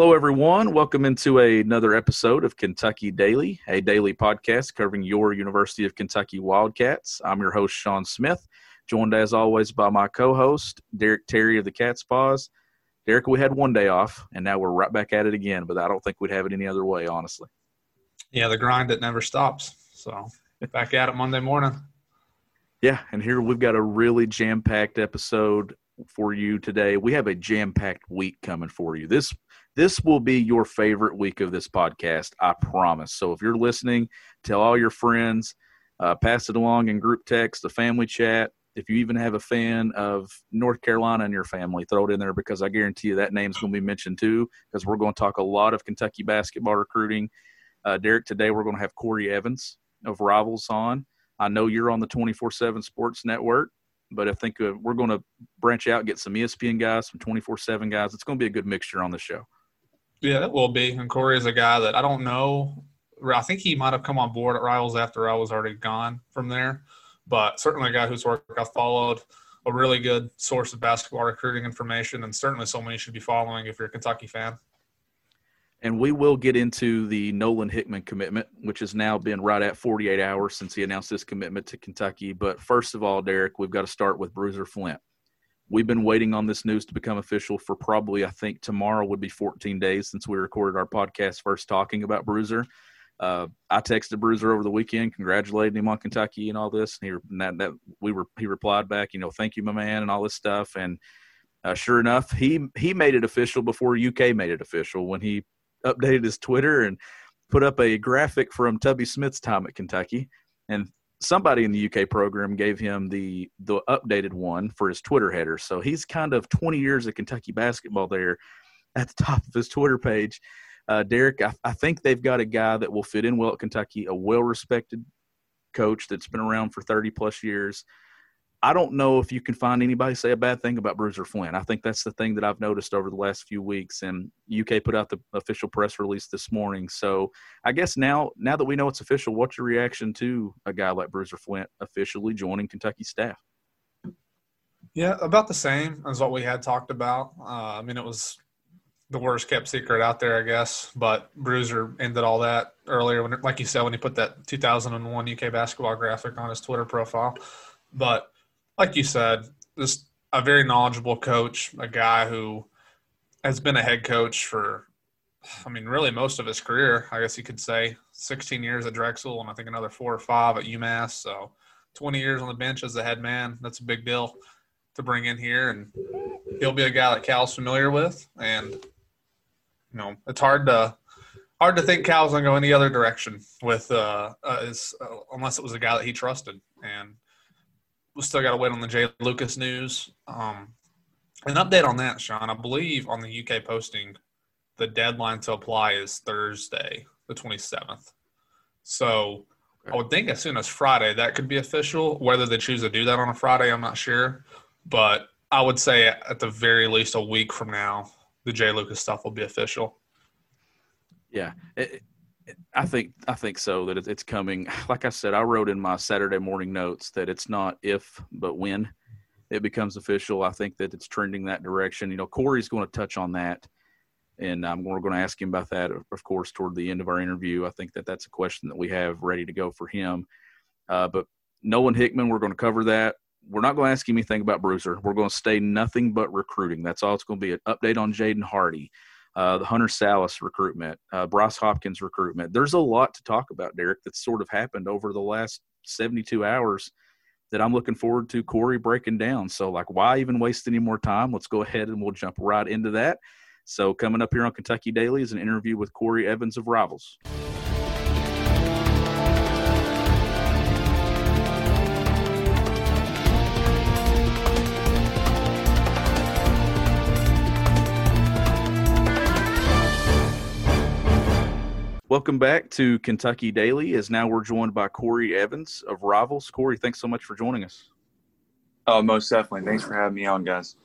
Hello, everyone. Welcome into another episode of Kentucky Daily, a daily podcast covering your University of Kentucky Wildcats. I'm your host, Sean Smith, joined as always by my co host, Derek Terry of the Cat's Paws. Derek, we had one day off, and now we're right back at it again, but I don't think we'd have it any other way, honestly. Yeah, the grind that never stops. So back at it Monday morning. Yeah, and here we've got a really jam packed episode for you today. We have a jam packed week coming for you. This this will be your favorite week of this podcast, I promise. So if you're listening, tell all your friends, uh, pass it along in group text, the family chat. If you even have a fan of North Carolina in your family, throw it in there because I guarantee you that name's going to be mentioned too. Because we're going to talk a lot of Kentucky basketball recruiting. Uh, Derek, today we're going to have Corey Evans of Rivals on. I know you're on the 24 7 Sports Network, but I think uh, we're going to branch out, get some ESPN guys, some 24 7 guys. It's going to be a good mixture on the show. Yeah, it will be. And Corey is a guy that I don't know. I think he might have come on board at Rivals after I was already gone from there, but certainly a guy whose work I followed. A really good source of basketball recruiting information, and certainly someone you should be following if you're a Kentucky fan. And we will get into the Nolan Hickman commitment, which has now been right at 48 hours since he announced his commitment to Kentucky. But first of all, Derek, we've got to start with Bruiser Flint. We've been waiting on this news to become official for probably, I think tomorrow would be 14 days since we recorded our podcast first talking about Bruiser. Uh, I texted Bruiser over the weekend, congratulating him on Kentucky and all this. And, he, and that, that we were, he replied back, you know, thank you, my man, and all this stuff. And uh, sure enough, he he made it official before UK made it official when he updated his Twitter and put up a graphic from Tubby Smith's time at Kentucky. And somebody in the UK program gave him the the updated one for his Twitter header. So he's kind of 20 years of Kentucky basketball there at the top of his Twitter page. Uh, Derek, I, I, think they've got a guy that will fit in well at Kentucky, a well respected coach that's been around for 30 plus years. I don't know if you can find anybody say a bad thing about Bruiser Flint. I think that's the thing that I've noticed over the last few weeks. And UK put out the official press release this morning. So I guess now, now that we know it's official, what's your reaction to a guy like Bruiser Flint officially joining Kentucky staff? Yeah, about the same as what we had talked about. Uh, I mean, it was the worst kept secret out there, I guess. But Bruiser ended all that earlier, when, like you said, when he put that 2001 UK basketball graphic on his Twitter profile. But like you said, just a very knowledgeable coach, a guy who has been a head coach for, I mean, really most of his career. I guess you could say 16 years at Drexel and I think another four or five at UMass. So 20 years on the bench as the head man. That's a big deal to bring in here. And he'll be a guy that Cal's familiar with. And, you know, it's hard to. Hard to think Cal's gonna go any other direction with uh, uh, his, uh unless it was a guy that he trusted, and we still got to wait on the Jay Lucas news. Um, an update on that, Sean. I believe on the UK posting, the deadline to apply is Thursday, the 27th. So I would think as soon as Friday that could be official. Whether they choose to do that on a Friday, I'm not sure. But I would say at the very least a week from now, the Jay Lucas stuff will be official. Yeah. It, I think I think so that it's coming. Like I said, I wrote in my Saturday morning notes that it's not if but when it becomes official. I think that it's trending that direction. You know, Corey's going to touch on that, and we're going to ask him about that, of course, toward the end of our interview. I think that that's a question that we have ready to go for him. Uh, but Nolan Hickman, we're going to cover that. We're not going to ask him anything about Bruiser. We're going to stay nothing but recruiting. That's all it's going to be. An update on Jaden Hardy uh, the Hunter Sallis recruitment, uh, Bryce Hopkins recruitment. There's a lot to talk about, Derek, that's sort of happened over the last 72 hours that I'm looking forward to Corey breaking down. So, like, why even waste any more time? Let's go ahead and we'll jump right into that. So, coming up here on Kentucky Daily is an interview with Corey Evans of Rivals. Welcome back to Kentucky Daily. As now we're joined by Corey Evans of Rivals. Corey, thanks so much for joining us. Oh, most definitely. Thanks for having me on, guys.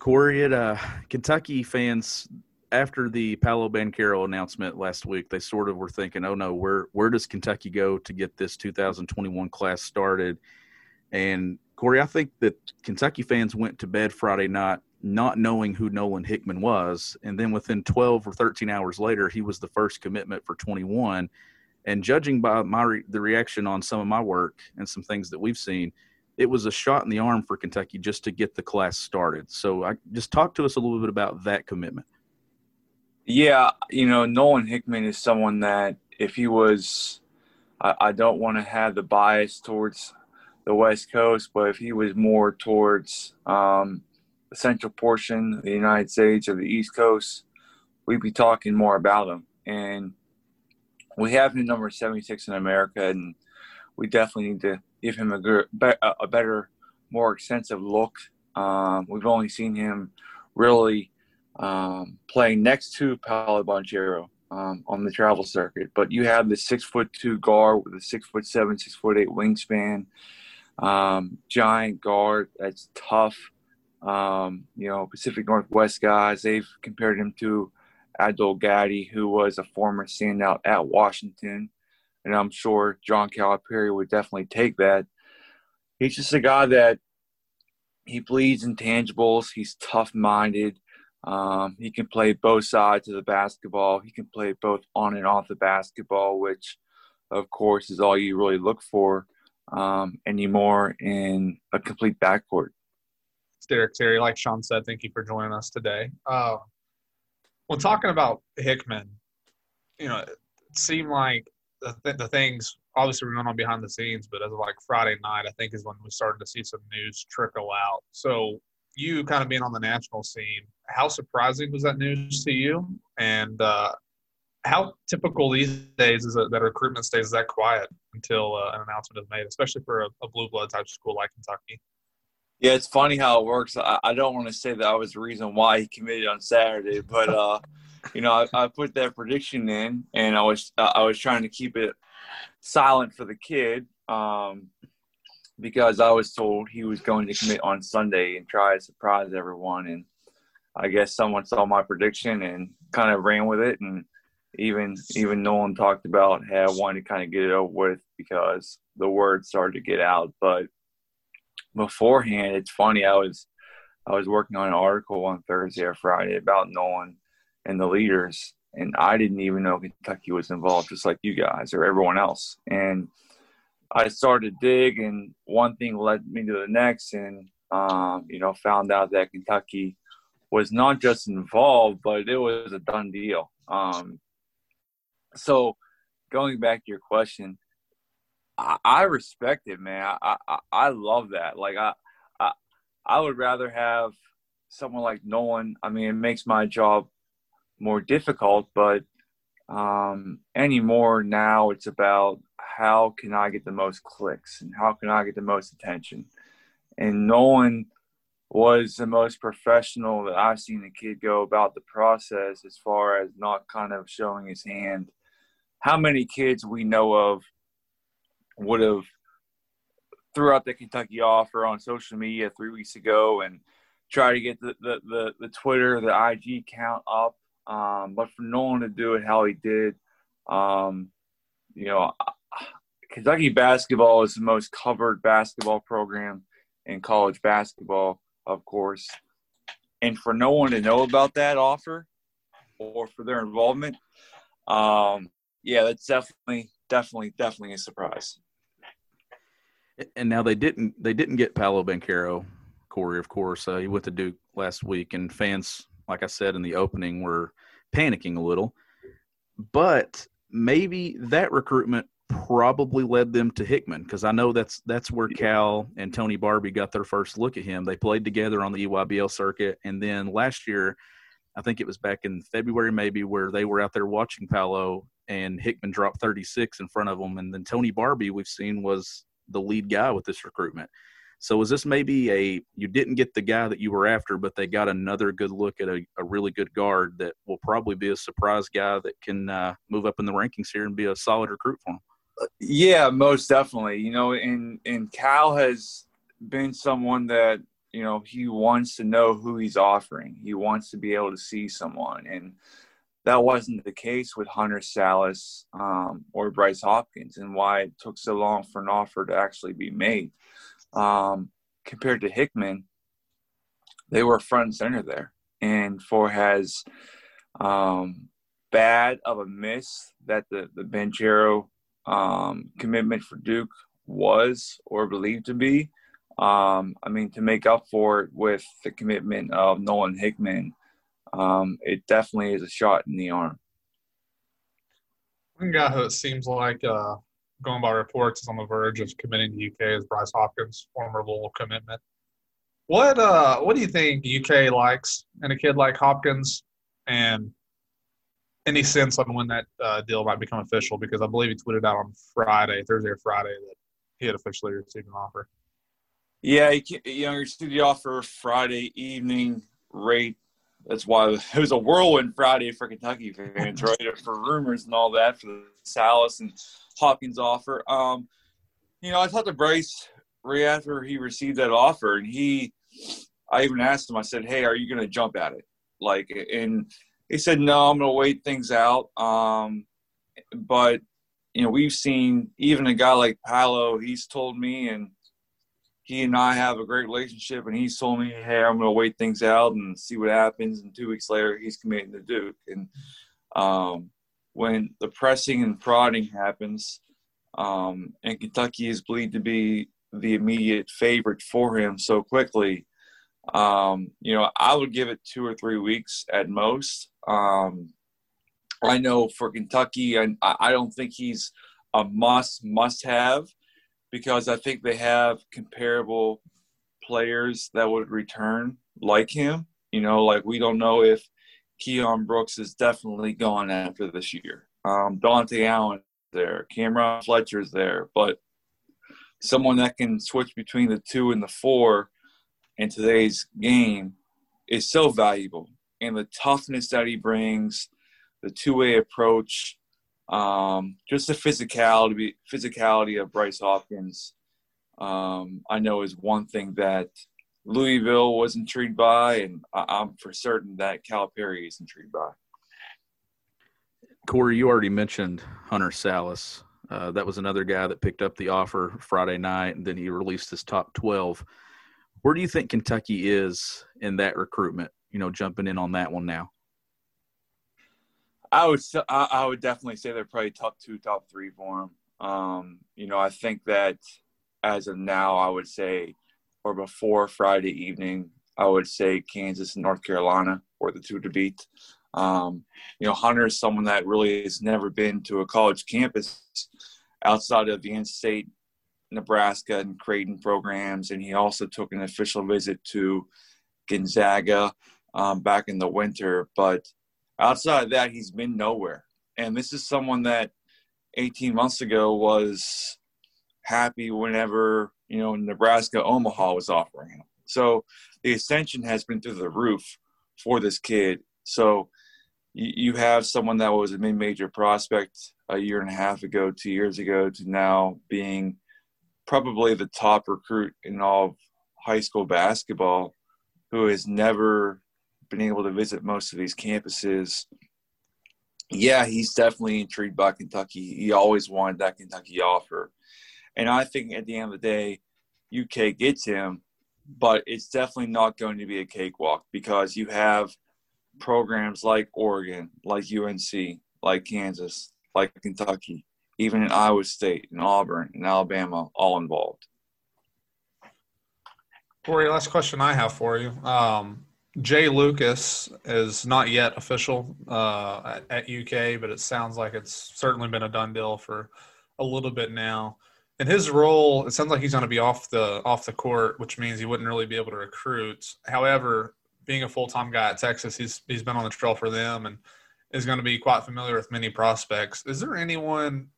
Corey, at uh, Kentucky fans after the Paolo Banchero announcement last week, they sort of were thinking, "Oh no, where where does Kentucky go to get this 2021 class started?" And Corey, I think that Kentucky fans went to bed Friday night not knowing who Nolan Hickman was. And then within 12 or 13 hours later, he was the first commitment for 21. And judging by my the reaction on some of my work and some things that we've seen, it was a shot in the arm for Kentucky just to get the class started. So I just talk to us a little bit about that commitment. Yeah, you know, Nolan Hickman is someone that if he was, I, I don't want to have the bias towards the West Coast, but if he was more towards um, the central portion of the United States or the East Coast, we'd be talking more about him. And we have him number 76 in America, and we definitely need to give him a, a better, more extensive look. Um, we've only seen him really um, playing next to Paolo Banchero um, on the travel circuit. But you have the six foot two guard with a six foot seven, six foot eight wingspan, um, giant guard that's tough um, you know, Pacific Northwest guys. They've compared him to Abdul Gaddy, who was a former standout at Washington. And I'm sure John Calipari would definitely take that. He's just a guy that he bleeds intangibles. He's tough minded. Um, he can play both sides of the basketball. He can play both on and off the basketball, which, of course, is all you really look for um, anymore in a complete backcourt. Derek Terry. Like Sean said, thank you for joining us today. Uh, when talking about Hickman, you know, it seemed like the, th- the things obviously were going on behind the scenes, but as of like Friday night, I think is when we started to see some news trickle out. So you kind of being on the national scene, how surprising was that news to you? And uh, how typical these days is it that recruitment stays that quiet until uh, an announcement is made, especially for a, a blue blood type school like Kentucky? Yeah, it's funny how it works. I, I don't want to say that I was the reason why he committed on Saturday, but uh, you know, I, I, put that prediction in, and I was I was trying to keep it silent for the kid um, because I was told he was going to commit on Sunday and try to surprise everyone. And I guess someone saw my prediction and kind of ran with it, and even even Nolan talked about how I wanted to kind of get it over with because the word started to get out, but beforehand, it's funny. I was I was working on an article on Thursday or Friday about Nolan and the leaders, and I didn't even know Kentucky was involved, just like you guys or everyone else. And I started to dig, and one thing led me to the next, and um, you know, found out that Kentucky was not just involved, but it was a done deal. Um, so, going back to your question, I, I respect it, man. I, I I love that. Like I I I would rather have someone like Nolan. I mean, it makes my job more difficult, but um, anymore now it's about how can I get the most clicks and how can I get the most attention. And Nolan was the most professional that I've seen a kid go about the process as far as not kind of showing his hand. How many kids we know of would have threw out the Kentucky offer on social media three weeks ago and try to get the, the, the, the Twitter, the IG count up. Um, but for Nolan to do it how he did, um, you know, Kentucky basketball is the most covered basketball program in college basketball, of course. And for no one to know about that offer or for their involvement, um, yeah, that's definitely, definitely, definitely a surprise. And now they didn't they didn't get Paolo Banchero, Corey, of course. Uh, he went to Duke last week, and fans, like I said in the opening, were panicking a little. But maybe that recruitment probably led them to Hickman because I know that's that's where Cal and Tony Barbee got their first look at him. They played together on the EYBL circuit, and then last year I think it was back in February, maybe, where they were out there watching Paolo and Hickman dropped 36 in front of them. And then Tony Barbee we've seen, was the lead guy with this recruitment. So is this maybe a you didn't get the guy that you were after, but they got another good look at a, a really good guard that will probably be a surprise guy that can uh, move up in the rankings here and be a solid recruit for them. Yeah, most definitely. You know, and and Cal has been someone that you know he wants to know who he's offering. He wants to be able to see someone, and that wasn't the case with Hunter Sallis um, or Bryce Hopkins, and why it took so long for an offer to actually be made. Um, compared to Hickman, they were front and center there, and for has um, bad of a miss that the the Banchero um, commitment for Duke was or believed to be. Um, I mean, to make up for it with the commitment of Nolan Hickman um, it definitely is a shot in the arm. One guy who it seems like, uh, going by reports, is on the verge of committing to UK is Bryce Hopkins, former Louisville commitment. What uh, what do you think UK likes in a kid like Hopkins, and any sense on when that uh, deal might become official? Because I believe he tweeted out on Friday, Thursday or Friday, that he had officially received an offer. Yeah, you, you know, he received the offer Friday evening. Rate that's why it was a whirlwind Friday for Kentucky fans, right? for rumors and all that for the Sallis and Hopkins offer. Um, you know, I talked to Bryce right after he received that offer, and he, I even asked him. I said, "Hey, are you going to jump at it?" Like, and he said, "No, I'm going to wait things out." Um, but you know, we've seen even a guy like Paolo. He's told me, and he and I have a great relationship, and he's told me, "Hey, I'm going to wait things out and see what happens." And two weeks later, he's committing to Duke. And um, when the pressing and prodding happens, um, and Kentucky is believed to be the immediate favorite for him so quickly, um, you know, I would give it two or three weeks at most. Um, I know for Kentucky, I, I don't think he's a must must have because I think they have comparable players that would return like him. You know, like we don't know if Keion Brooks is definitely gone after this year. Um, Dontaie Allen there, Cameron Fletcher's there, but someone that can switch between the two and the four in today's game is so valuable. And the toughness that he brings, the two-way approach, um, just the physicality physicality of Bryce Hopkins, um, I know is one thing that Louisville was intrigued by, and I'm for certain that Calipari is intrigued by. Corey, you already mentioned Hunter Sallis. Uh, that was another guy that picked up the offer Friday night, and then he released his top 12. Where do you think Kentucky is in that recruitment? You know, jumping in on that one now. I would I would definitely say they're probably top two, top three for him. Um, you know, I think that as of now, I would say, or before Friday evening, I would say Kansas and North Carolina were the two to beat. Um, you know, Hunter is someone that really has never been to a college campus outside of the in-state Nebraska and Creighton programs, and he also took an official visit to Gonzaga um, back in the winter. But outside of that, he's been nowhere. And this is someone that 18 months ago was happy whenever, you know, Nebraska Omaha was offering him. So the ascension has been through the roof for this kid. So you, have someone that was a mid major prospect a year and a half ago, two years ago, to now being probably the top recruit in all of high school basketball who has never been able to visit most of these campuses. Yeah, he's definitely intrigued by Kentucky. He always wanted that Kentucky offer. And I think at the end of the day, UK gets him, but it's definitely not going to be a cakewalk because you have programs like Oregon, like UNC, like Kansas, like Kentucky, even in Iowa State and Auburn and Alabama, all involved. Corey, last question I have for you. Um, Jay Lucas is not yet official uh, at, at, UK, but it sounds like it's certainly been a done deal for a little bit now. In his role, it sounds like he's going to be off the off the court, which means he wouldn't really be able to recruit. However, being a full time guy at Texas, he's he's been on the trail for them and is going to be quite familiar with many prospects. Is there anyone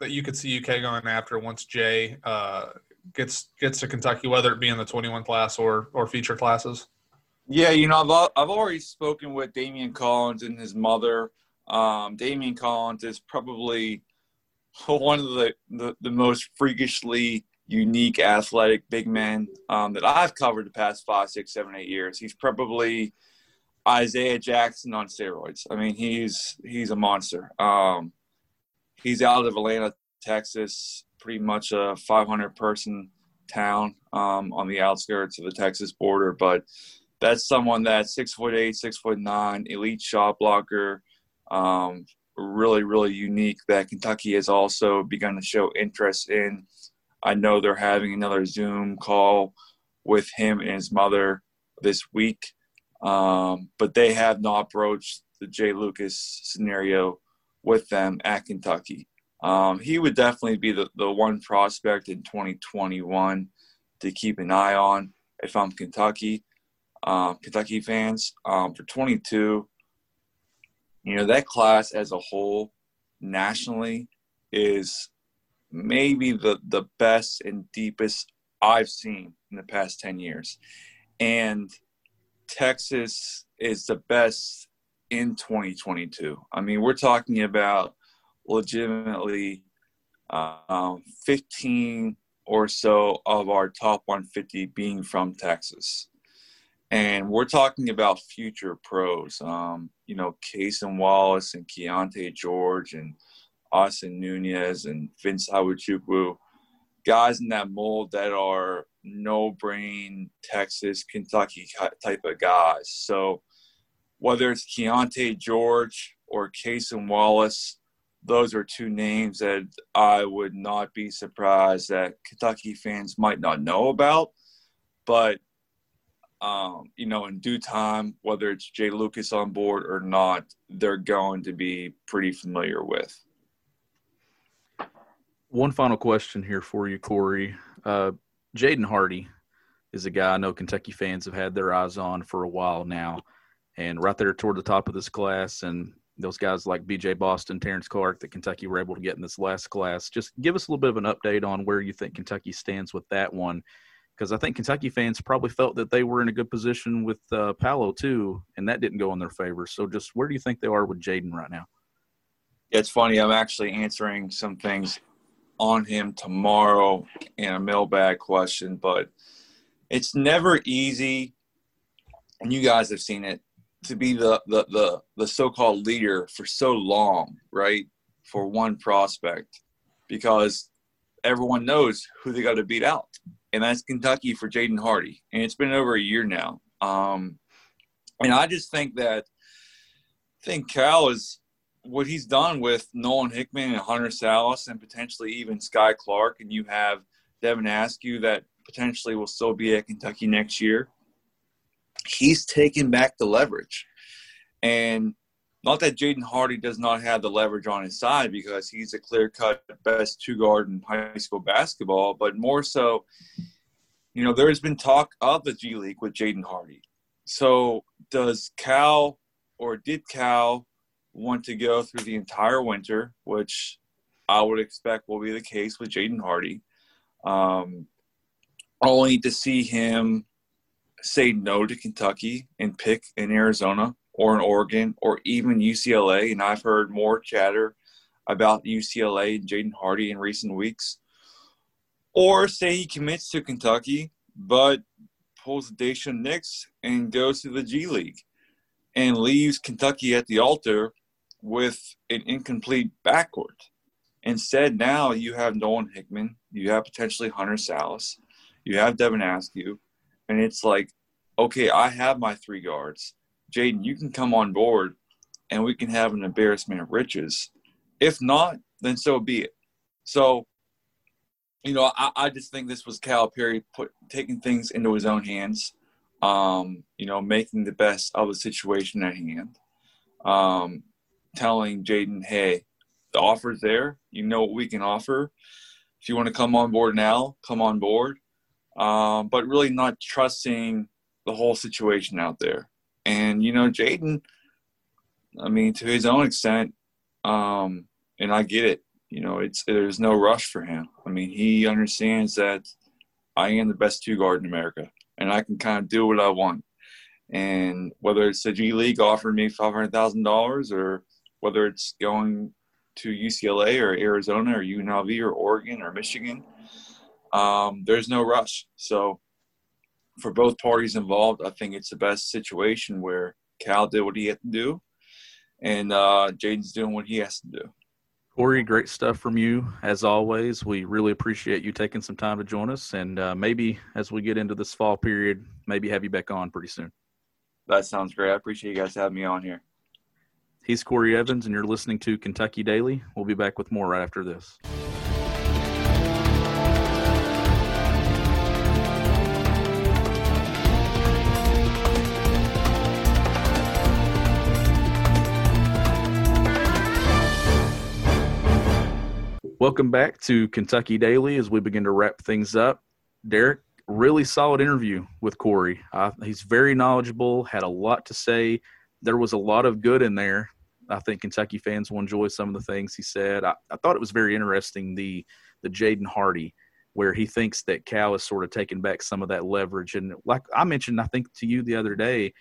that you could see UK going after once Jay uh, gets gets to Kentucky, whether it be in the 21 class or or feature classes? Yeah, you know, I've I've already spoken with Damian Collins and his mother. Um, Damian Collins is probably one of the, the, the most freakishly unique athletic big men um, that I've covered the past five, six, seven, eight years. He's probably Isaiah Jackson on steroids. I mean, he's he's a monster. Um, he's out of Atlanta, Texas, pretty much a 500 person town um, on the outskirts of the Texas border. But that's someone that's six foot eight, six foot nine, elite shot blocker. Um, really, really unique that Kentucky has also begun to show interest in. I know they're having another Zoom call with him and his mother this week, um, but they have not broached the Jay Lucas scenario with them at Kentucky. Um, he would definitely be the, the one prospect in 2021 to keep an eye on if I'm Kentucky, um, Kentucky fans. Um, for 22, you know, that class as a whole nationally is maybe the, the best and deepest I've seen in the past 10 years. And Texas is the best in 2022. I mean, we're talking about legitimately um, 15 or so of our top 150 being from Texas. And we're talking about future pros, um, you know, Cason Wallace and Keyonte George and Austin Nunez and Vince Iwuchukwu, guys in that mold that are no brain Texas, Kentucky type of guys. So whether it's Keyonte George or Cason Wallace, those are two names that I would not be surprised that Kentucky fans might not know about. But, um, you know, in due time, whether it's Jay Lucas on board or not, they're going to be pretty familiar with. One final question here for you, Corey. Uh, Jaden Hardy is a guy I know Kentucky fans have had their eyes on for a while now, and right there toward the top of this class, and those guys like BJ Boston, Terrence Clark that Kentucky were able to get in this last class. Just give us a little bit of an update on where you think Kentucky stands with that one, because I think Kentucky fans probably felt that they were in a good position with uh, Paolo too, and that didn't go in their favor. So, just where do you think they are with Jaden right now? It's funny. I'm actually answering some things on him tomorrow in a mailbag question, but it's never easy, and you guys have seen it, to be the the the, the so-called leader for so long, right? For one prospect, because everyone knows who they got to beat out, and that's Kentucky for Jaden Hardy, and it's been over a year now. Um, and I just think that I think Cal is what he's done with Nolan Hickman and Hunter Sallis and potentially even Skyy Clark, and you have Devin Askew that potentially will still be at Kentucky next year. He's taken back the leverage. And not that Jaden Hardy does not have the leverage on his side because he's a clear cut best two guard in high school basketball, but more so, you know, there's been talk of the G League with Jaden Hardy. So does Cal or did Cal want to go through the entire winter, which I would expect will be the case with Jaden Hardy, um, only to see him say no to Kentucky and pick in Arizona or in Oregon or even UCLA. And I've heard more chatter about UCLA and Jaden Hardy in recent weeks. Or say he commits to Kentucky, but pulls Daishen Nix and goes to the G League and leaves Kentucky at the altar with an incomplete backcourt. Instead, now you have Nolan Hickman, you have potentially Hunter Sallis, you have Devin Askew, and it's like, okay, I have my three guards. Jaden, you can come on board and we can have an embarrassment of riches. If not, then so be it. So, you know, I, I just think this was Calipari put taking things into his own hands, um, you know, making the best of the situation at hand. Um, telling Jaden, hey, the offer's there. You know what we can offer. If you want to come on board now, come on board. Um, but really not trusting the whole situation out there. And you know, Jaden, I mean, to his own extent, um, and I get it. You know, it's there's no rush for him. I mean, he understands that I am the best two guard in America, and I can kind of do what I want. And whether it's the G League offering me five hundred thousand dollars, or whether it's going to UCLA or Arizona or UNLV or Oregon or Michigan, um, there's no rush. So for both parties involved, I think it's the best situation where Cal did what he had to do, and uh, Jaden's doing what he has to do. Corey, great stuff from you as always. We really appreciate you taking some time to join us, and uh, maybe as we get into this fall period, maybe have you back on pretty soon. That sounds great. I appreciate you guys having me on here. He's Corey Evans, and you're listening to Kentucky Daily. We'll be back with more right after this. Welcome back to Kentucky Daily as we begin to wrap things up. Derek, really solid interview with Corey. Uh, he's very knowledgeable, had a lot to say. There was a lot of good in there. I think Kentucky fans will enjoy some of the things he said. I, I thought it was very interesting the the Jaden Hardy, where he thinks that Cal is sort of taking back some of that leverage. And like I mentioned, I think to you the other day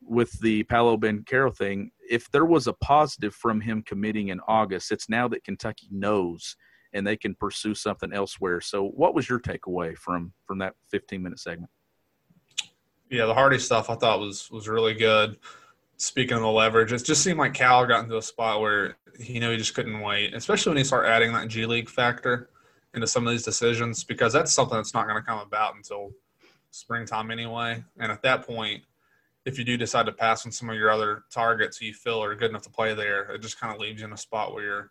with the Paolo Banchero thing, if there was a positive from him committing in August, it's now that Kentucky knows and they can pursue something elsewhere. So, what was your takeaway from from that 15 minute segment? Yeah, the Hardy stuff I thought was was really good. Speaking of the leverage, it just seemed like Cal got into a spot where he knew he just couldn't wait, especially when he start adding that G League factor into some of these decisions, because that's something that's not going to come about until springtime anyway. And at that point, if you do decide to pass on some of your other targets you feel are good enough to play there, it just kind of leaves you in a spot where you're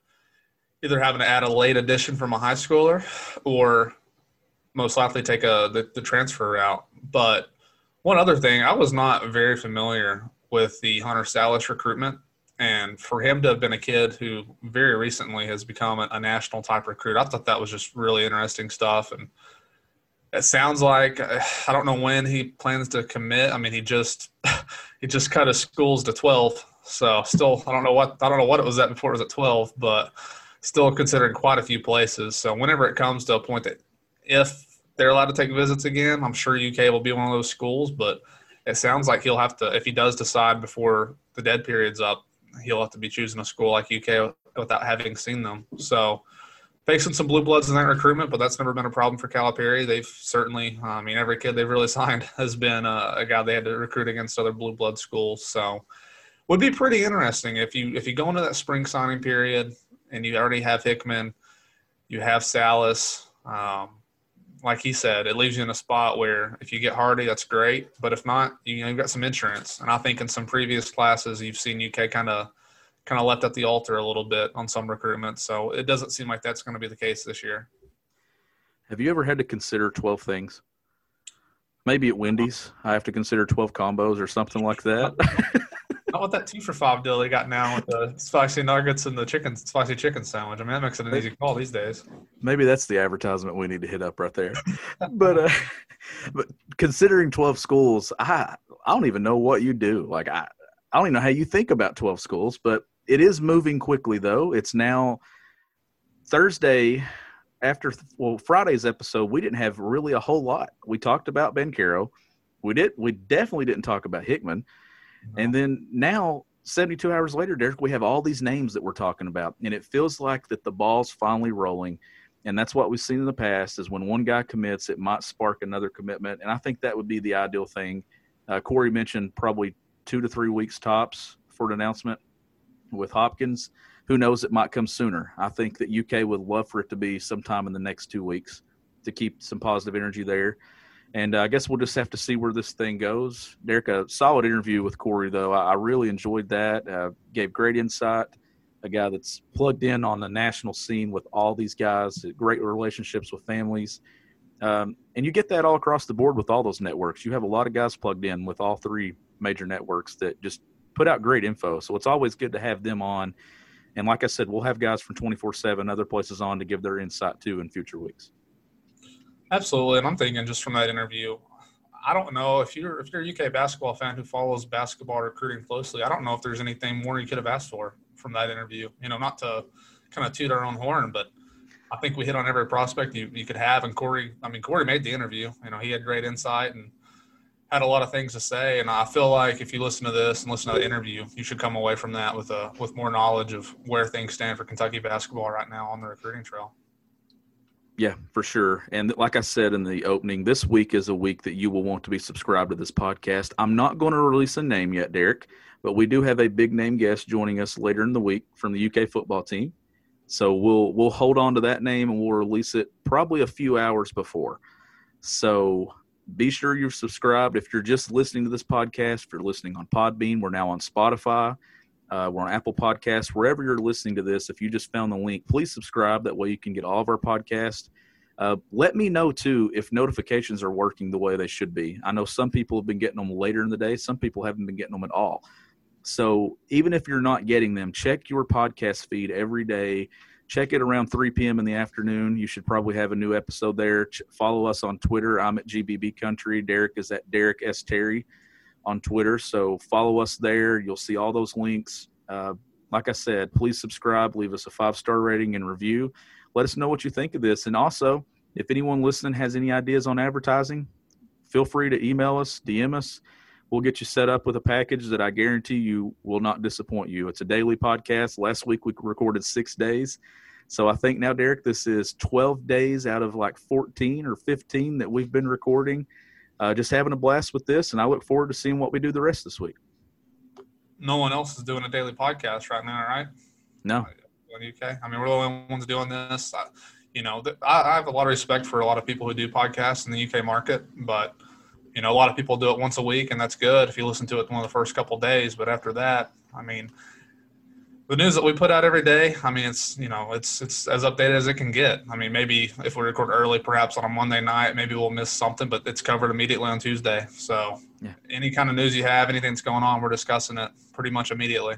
either having to add a late addition from a high schooler or most likely take a the, the transfer route. But one other thing, I was not very familiar with the Hunter Sallis recruitment. And for him to have been a kid who very recently has become a, a national type recruit, I thought that was just really interesting stuff. And it sounds like uh, I don't know when he plans to commit. I mean, he just he just cut his schools to 12. So still, I don't know what I don't know what it was at before it was at 12, but still considering quite a few places. So whenever it comes to a point that if they're allowed to take visits again, I'm sure UK will be one of those schools. But it sounds like he'll have to if he does decide before the dead period's up, he'll have to be choosing a school like UK without having seen them. So facing some blue bloods in that recruitment, but that's never been a problem for Calipari. They've certainly, I mean, every kid they've really signed has been a, a guy they had to recruit against other blue blood schools. So would be pretty interesting if you if you go into that spring signing period and you already have Hickman, you have Sallis. Um, like he said, it leaves you in a spot where if you get Hardy, that's great. But if not, you know, you've got some insurance. And I think in some previous classes, you've seen UK kind of kind of left at the altar a little bit on some recruitment. So it doesn't seem like that's going to be the case this year. Have you ever had to consider 12 things? Maybe at Wendy's, I have to consider 12 combos or something like that. Not with that two for five deal they got now with the spicy nuggets and the chicken spicy chicken sandwich. I mean, that makes it an easy call these days. Maybe that's the advertisement we need to hit up right there. but uh, but considering 12 schools, I I don't even know what you do. Like I I don't even know how you think about 12 schools, but it is moving quickly though. It's now Thursday after well Friday's episode. We didn't have really a whole lot. We talked about Banchero. We did. We definitely didn't talk about Hickman. No. And then now, 72 hours later, Derek, we have all these names that we're talking about, and it feels like that the ball's finally rolling. And that's what we've seen in the past is when one guy commits, it might spark another commitment. And I think that would be the ideal thing. Uh, Corey mentioned probably two to three weeks tops for an announcement with Hopkins. Who knows? It might come sooner. I think that UK would love for it to be sometime in the next two weeks to keep some positive energy there. And uh, I guess we'll just have to see where this thing goes. Derek, a solid interview with Corey, though. I, I really enjoyed that. Uh, gave great insight. A guy that's plugged in on the national scene with all these guys, great relationships with families. Um, and you get that all across the board with all those networks. You have a lot of guys plugged in with all three major networks that just put out great info. So it's always good to have them on. And like I said, we'll have guys from 24 7, other places on to give their insight too in future weeks. Absolutely. And I'm thinking just from that interview, I don't know if you're if you're a UK basketball fan who follows basketball recruiting closely. I don't know if there's anything more you could have asked for from that interview. You know, not to kind of toot our own horn, but I think we hit on every prospect you, you could have. And Corey, I mean, Corey made the interview. You know, he had great insight and had a lot of things to say. And I feel like if you listen to this and listen to the interview, you should come away from that with a with more knowledge of where things stand for Kentucky basketball right now on the recruiting trail. Yeah, for sure. And like I said in the opening, this week is a week that you will want to be subscribed to this podcast. I'm not going to release a name yet, Derek, but we do have a big name guest joining us later in the week from the UK football team. So we'll we'll hold on to that name and we'll release it probably a few hours before. So be sure you're subscribed. If you're just listening to this podcast, if you're listening on Podbean, we're now on Spotify. Uh, we're on Apple Podcasts, wherever you're listening to this. If you just found the link, please subscribe. That way you can get all of our podcasts. Uh, let me know too if notifications are working the way they should be. I know some people have been getting them later in the day, some people haven't been getting them at all. So even if you're not getting them, check your podcast feed every day. Check it around 3 p.m. in the afternoon. You should probably have a new episode there. Ch- follow us on Twitter. I'm at GBB Country. Derek is at Derek S. Terry on Twitter. So follow us there. You'll see all those links. Uh, like I said, please subscribe, leave us a five star rating and review. Let us know what you think of this. And also, if anyone listening has any ideas on advertising, feel free to email us, DM us. We'll get you set up with a package that I guarantee you will not disappoint you. It's a daily podcast. Last week we recorded six days. So I think now, Derek, this is 12 days out of like 14 or 15 that we've been recording. Uh, just having a blast with this, and I look forward to seeing what we do the rest of this week. No one else is doing a daily podcast right now, right? No, in the UK. I mean, we're the only ones doing this. I, you know, th- I, I have a lot of respect for a lot of people who do podcasts in the UK market, but you know, a lot of people do it once a week, and that's good if you listen to it one of the first couple days. But after that, I mean, the news that we put out every day, I mean, it's you know, it's it's as updated as it can get. I mean, maybe if we record early, perhaps on a Monday night, maybe we'll miss something, but it's covered immediately on Tuesday. So, Yeah. any kind of news you have, anything that's going on, we're discussing it pretty much immediately.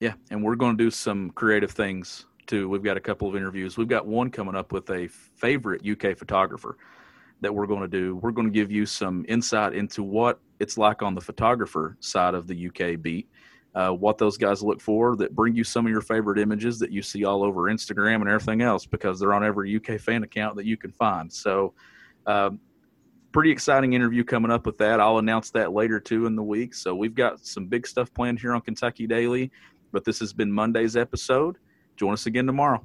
Yeah, and we're going to do some creative things too. We've got a couple of interviews. We've got one coming up with a favorite UK photographer that we're going to do. We're going to give you some insight into what it's like on the photographer side of the UK beat, uh, what those guys look for that bring you some of your favorite images that you see all over Instagram and everything else because they're on every UK fan account that you can find. So, um, pretty exciting interview coming up with that. I'll announce that later too in the week. So we've got some big stuff planned here on Kentucky Daily. But this has been Monday's episode. Join us again tomorrow.